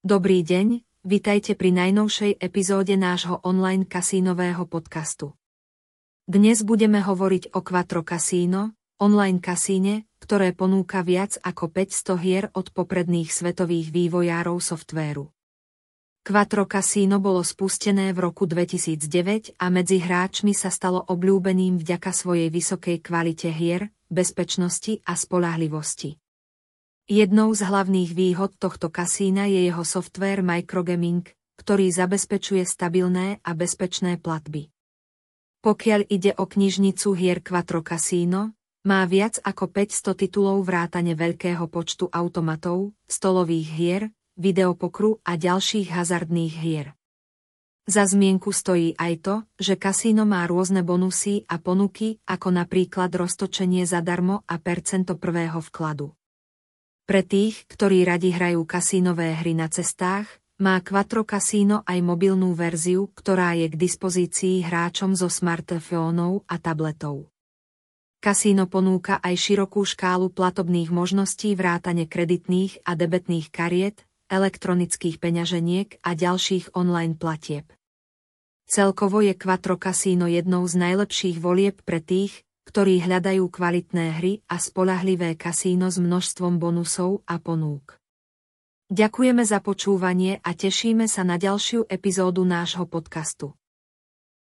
Dobrý deň, vitajte pri najnovšej epizóde nášho online kasínového podcastu. Dnes budeme hovoriť o Quattro Casino, online kasíne, ktoré ponúka viac ako 500 hier od popredných svetových vývojárov softvéru. Quattro Casino bolo spustené v roku 2009 a medzi hráčmi sa stalo obľúbeným vďaka svojej vysokej kvalite hier, bezpečnosti a spolahlivosti. Jednou z hlavných výhod tohto kasína je jeho software Microgaming, ktorý zabezpečuje stabilné a bezpečné platby. Pokiaľ ide o knižnicu hier Quattro Casino, má viac ako 500 titulov vrátane veľkého počtu automatov, stolových hier, videopokru a ďalších hazardných hier. Za zmienku stojí aj to, že kasíno má rôzne bonusy a ponuky, ako napríklad roztočenie zadarmo a percento prvého vkladu. Pre tých, ktorí radi hrajú kasínové hry na cestách, má Quattro Casino aj mobilnú verziu, ktorá je k dispozícii hráčom zo smartfónov a tabletov. Kasíno ponúka aj širokú škálu platobných možností vrátane kreditných a debetných kariet, elektronických peňaženiek a ďalších online platieb. Celkovo je Quattro Casino jednou z najlepších volieb pre tých, ktorí hľadajú kvalitné hry a spolahlivé kasíno s množstvom bonusov a ponúk. Ďakujeme za počúvanie a tešíme sa na ďalšiu epizódu nášho podcastu.